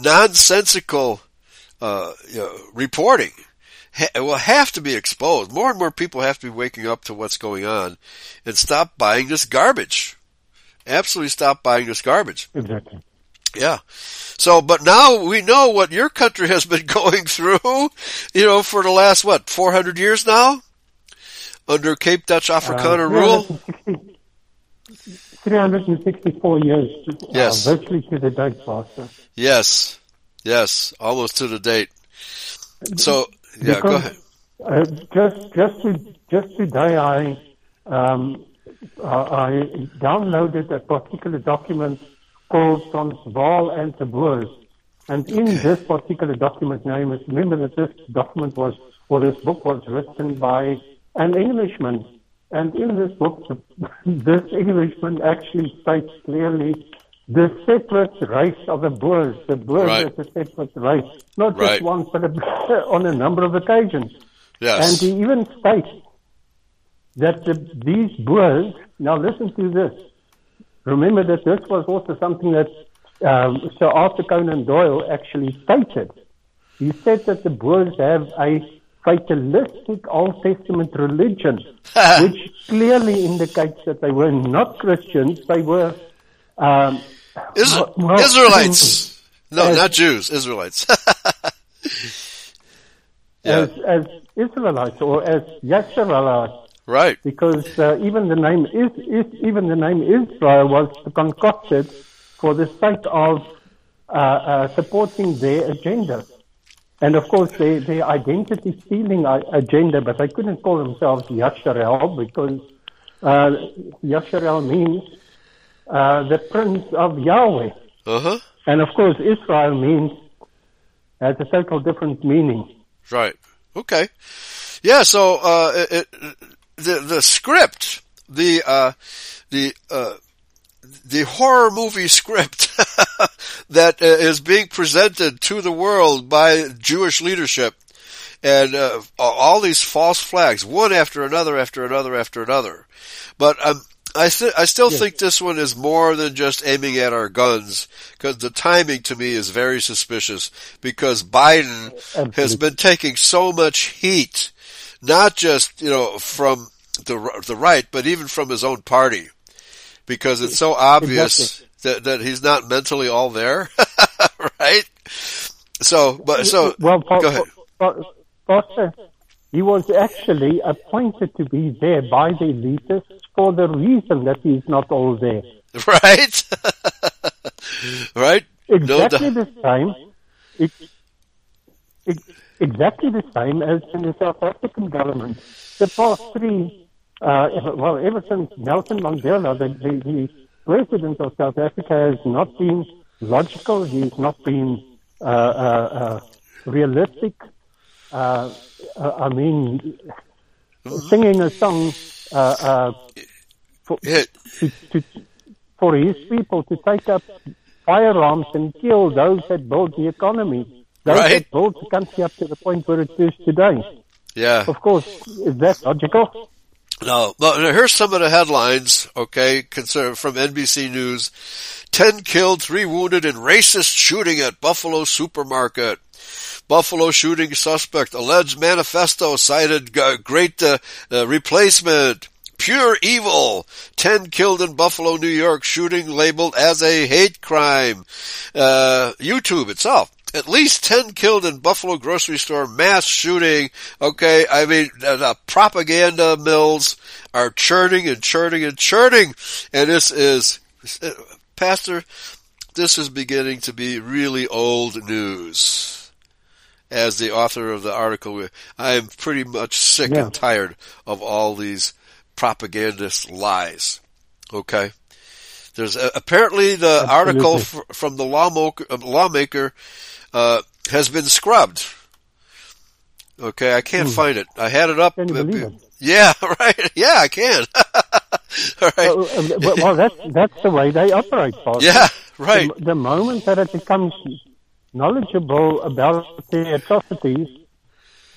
nonsensical uh, you know, reporting ha- will have to be exposed. More and more people have to be waking up to what's going on and stop buying this garbage absolutely stop buying this garbage. Exactly. Yeah. So, but now we know what your country has been *laughs* going through, you know, for the last, what, 400 years now? Under Cape Dutch Afrikaner uh, rule? 364 years. Yes. Uh, virtually to the date, Pastor. Yes. Yes. Almost to the date. So, yeah, because, go ahead. Uh, just, just, to, just today I, um, uh, I downloaded a particular document called Transvaal and the Boers. And in this particular document, now you must remember that this document was, or this book was written by an Englishman. And in this book, *laughs* this Englishman actually states clearly the separate race of the Boers. The Boers right. is a separate race, not right. just once, but *laughs* on a number of occasions. Yes. And he even states that the, these Boers, now listen to this. Remember that this was also something that um, Sir Arthur Conan Doyle actually stated. He said that the Boers have a fatalistic Old Testament religion, *laughs* which clearly indicates that they were not Christians, they were um, well, Israelites. No, as, not Jews, Israelites. *laughs* yeah. as, as Israelites or as Yisraelites. Right. Because uh, even the name is, is, even the name Israel was concocted for the sake of uh, uh, supporting their agenda. And of course, their, their identity stealing agenda, but they couldn't call themselves Yasharel because uh, Yasharel means uh, the Prince of Yahweh. Uh-huh. And of course, Israel means has a total different meaning. Right. Okay. Yeah. So uh, it, the the script, the uh, the uh, the horror movie *laughs* script that uh, is being presented to the world by Jewish leadership, and uh, all these false flags, one after another, after another, after another. But um, I th- I still yes. think this one is more than just aiming at our guns because the timing to me is very suspicious because Biden Absolutely. has been taking so much heat not just you know from the the right, but even from his own party, because it's so obvious that that he's not mentally all there, *laughs* right? So, but so well, go ahead. He was actually appointed to be there by the elitists for the reason that he's not all there. *laughs* Right. *laughs* right. Exactly no, the same. It, it, exactly the same as in the South African government. The past three, uh, well, ever since Nelson Mandela, the, the, the, president of South Africa has not been logical. He's not been uh, uh, uh realistic. Uh, uh, I mean, singing a song for, to, to, for his people to take up firearms and kill those that built the economy, those Right. that built the country up to the point where it is today. Yeah. Of course, is that logical? No, here's some of the headlines, okay, concern from NBC News. 10 killed, 3 wounded in racist shooting at Buffalo supermarket. Buffalo shooting suspect, alleged manifesto cited great uh, uh, replacement. Pure evil. 10 killed in Buffalo, New York shooting labeled as a hate crime. Uh, YouTube itself. At least 10 killed in Buffalo grocery store mass shooting. Okay, I mean, the, propaganda mills are churning and churning and churning. And this is, Pastor, this is beginning to be really old news. As the author of the article, I am pretty much sick Yeah. and tired of all these propagandist lies. Okay? There's uh, apparently the article f- from the lawmaker, uh, lawmaker uh, has been scrubbed. Okay, I can't find it. I had it up. Hmm. It? Yeah, *laughs* right. Yeah, I can. *laughs* All right. Uh, uh, well, well, that's, that's the way they operate, Pastor. Yeah, right. The, the moment that it becomes knowledgeable about the atrocities,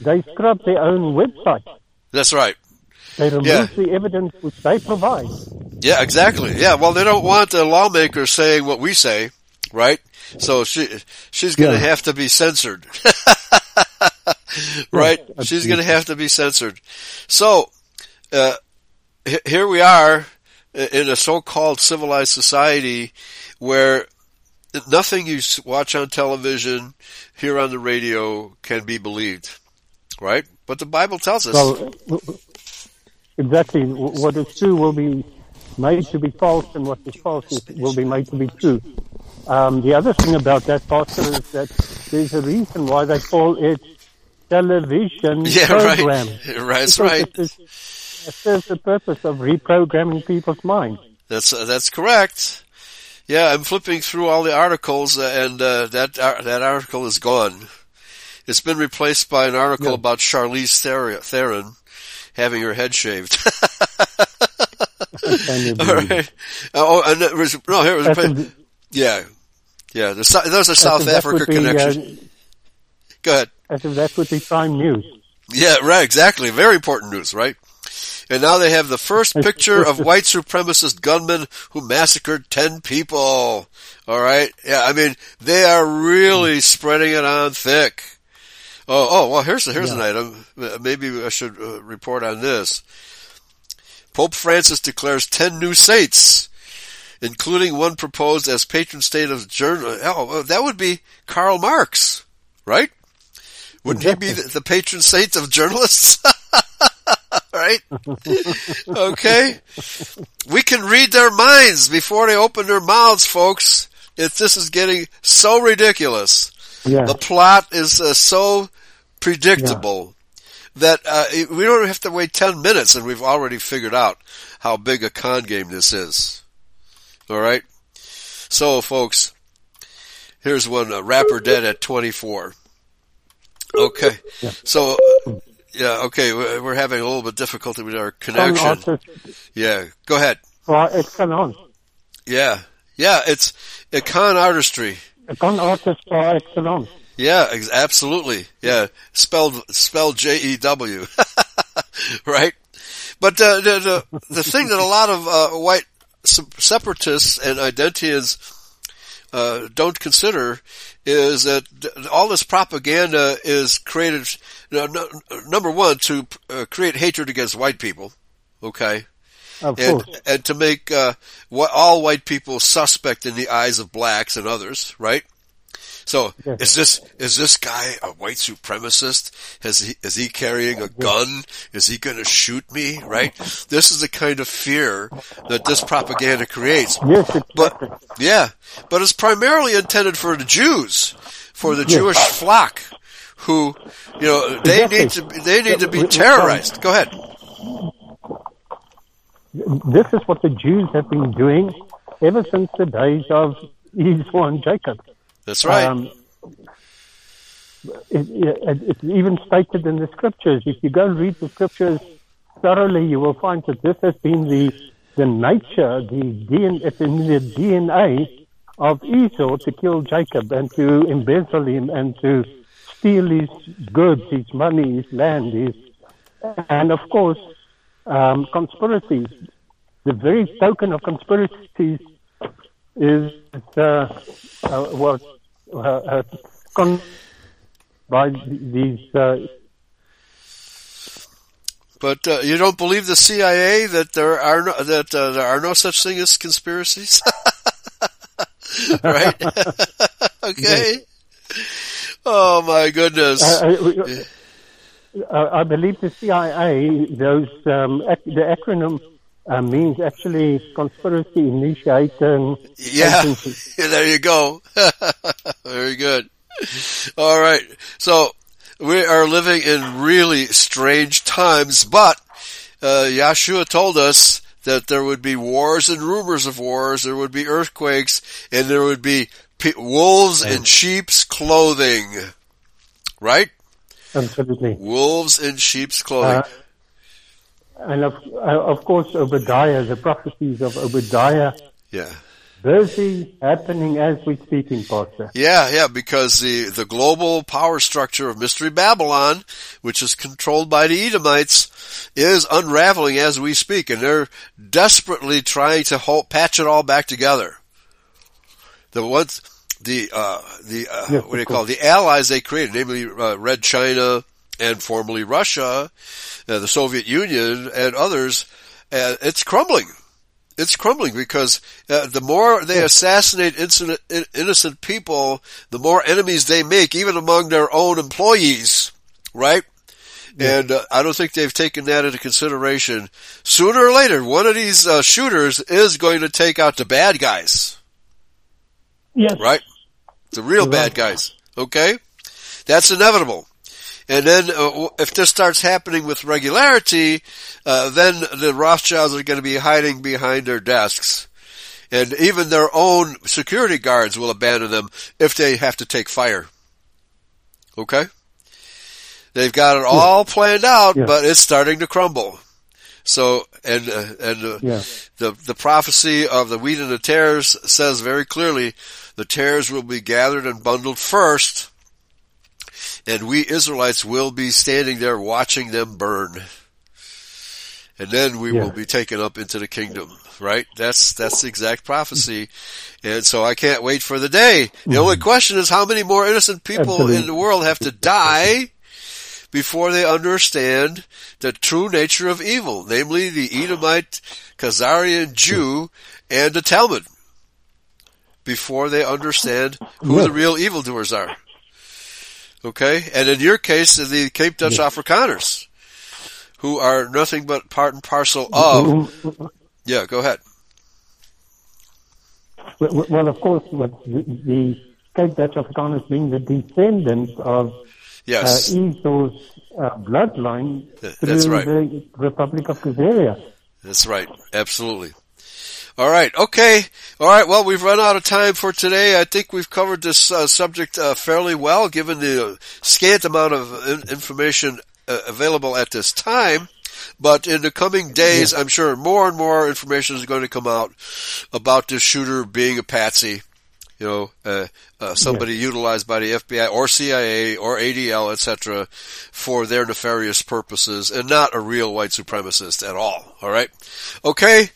they scrub their own website. That's right. They remove Yeah. the evidence which they provide. Yeah, exactly. Yeah, well, they don't want the lawmaker saying what we say, right? So she she's going to Yeah. have to be censored, *laughs* right? She's going to have to be censored. So uh, h- here we are in a so-called civilized society where nothing you watch on television, hear on the radio, can be believed, right? But the Bible tells us. Well, exactly. What is true will be made to be false, and what is false will be made to be true. Um, the other thing about that, Pastor, is that there's a reason why they call it television *laughs* yeah, program. right. *laughs* Right, That's right. It, is, it serves the purpose of reprogramming people's minds. That's uh, that's correct. Yeah, I'm flipping through all the articles, uh, and uh, that uh, that article is gone. It's been replaced by an article Yeah. about Charlize Theron, having her head shaved. *laughs* All right. Oh, and it was, no, here it was. As Yeah, yeah. The, Sou- there's a South Africa be, connection. uh, Go ahead. as if that would be prime news. Yeah, right, exactly. Very important news, right? And now they have the first *laughs* picture of white supremacist gunmen who massacred 10 people. Alright? Yeah, I mean, they are really spreading it on thick. Oh, oh, well here's, here's an item. Uh, Maybe I should uh, report on this. Pope Francis declares 10 new saints, including one proposed as patron saint of journal. Oh, that would be Karl Marx, right? Wouldn't he be the, patron saint of journalists? *laughs* right? okay. We can read their minds before they open their mouths, folks. If this is getting so ridiculous, Yeah. the plot is uh, so predictable that uh, we don't have to wait 10 minutes and we've already figured out how big a con game this is. All right? So, folks, here's one uh, rapper dead at 24. Okay. So, uh, yeah, okay, we're we're having a little bit difficulty with our connection. Yeah, go ahead. well, it's on. Yeah. Yeah, it's a con artistry. A con artist par excellence. Yeah, ex- absolutely. Yeah, spelled spelled J E W, *laughs* right? But uh, the the the thing that a lot of uh, white separatists and identians uh, don't consider is that all this propaganda is created. You know, number one, to uh, create hatred against white people. Okay, Of and course. and to make uh, all white people suspect in the eyes of blacks and others, right? So is this is this guy a white supremacist? Has he is he carrying a gun? Is he going to shoot me? Right? This is the kind of fear that this propaganda creates. Yes. But yeah, but it's primarily intended for the Jews, for the Yes. Jewish flock, who you know they Exactly. need to be- they need to be terrorized. Go ahead. this is what the Jews have been doing ever since the days of Esau and Jacob. That's right. Um, it, it, it's even stated in the scriptures. If you go and read the scriptures thoroughly, you will find that this has been the the nature, the DNA, the DNA of Esau to kill Jacob and to embezzle him and to steal his goods, his money, his land, his, and of course, um, conspiracies. The very token of conspiracies is uh, uh, was con- by these. Uh, But uh, you don't believe the CIA that there are no, that uh, there are no such thing as conspiracies, *laughs* right? *laughs* okay. Oh my goodness. uh, uh, I believe the CIA, those um, ac- the acronym uh, means actually conspiracy initiating Yeah. *laughs* Yeah, there you go. *laughs* Very good. All right. So we are living in really strange times, but uh, Yeshua told us that there would be wars and rumors of wars, there would be earthquakes, and there would be pe- wolves in sheep's clothing. Right? Absolutely. Wolves in sheep's clothing. Uh, and of, uh, of course, Obadiah, the prophecies of Obadiah, yeah. busy happening as we speak in Pastor. Yeah, yeah, because the, the global power structure of Mystery Babylon, which is controlled by the Edomites, is unraveling as we speak, and they're desperately trying to hold, patch it all back together. The ones, the, uh, the, uh, Yes, what do you call it? The allies they created, namely, uh, Red China and formerly Russia, uh, the Soviet Union and others, uh, it's crumbling it's crumbling because uh, the more they assassinate innocent, innocent people, the more enemies they make, even among their own employees, right? And uh, I don't think they've taken that into consideration. Sooner or later, one of these uh, shooters is going to take out the bad guys, Yes. right? The real bad guys. Okay, that's inevitable. And then uh, if this starts happening with regularity, uh, then the Rothschilds are going to be hiding behind their desks. And even their own security guards will abandon them if they have to take fire. Okay? They've got it all planned out, Yeah. but it's starting to crumble. So, and, uh, and, uh, Yeah. the, the prophecy of the wheat and the tares says very clearly, the tares will be gathered and bundled first, and we Israelites will be standing there watching them burn. And then we Yeah. will be taken up into the kingdom, right? That's, that's the exact prophecy. And so I can't wait for the day. The only question is how many more innocent people Mm-hmm. Absolutely. in the world have to die before they understand the true nature of evil, namely the Edomite, Khazarian Jew, and the Talmud. Before they understand who Yeah. the real evildoers are. Okay? And in your case, the Cape Dutch Afrikaners, who are nothing but part and parcel of, *laughs* yeah, go ahead. Well, well, of course, what the, the Cape Dutch Afrikaners being the descendants of Yes. uh, Esau's uh, bloodline Th- through right. the Republic of Khazaria. That's right. Absolutely. All right. Okay. All right. Well, we've run out of time for today. I think we've covered this uh, subject uh, fairly well, given the uh, scant amount of in- information uh, available at this time. But in the coming days, I'm sure more and more information is going to come out about this shooter being a patsy. You know, uh, somebody utilized by the FBI or CIA or ADL, etc., for their nefarious purposes, and not a real white supremacist at all. All right. Okay.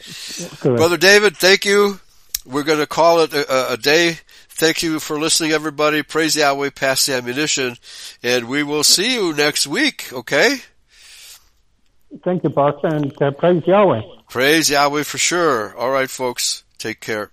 Correct. Brother David, thank you. We're going to call it a, a day. Thank you for listening, everybody. Praise Yahweh, pass the ammunition, and we will see you next week, okay? Thank you, Pastor, and uh, praise Yahweh. Praise Yahweh for sure. All right, folks. Take care.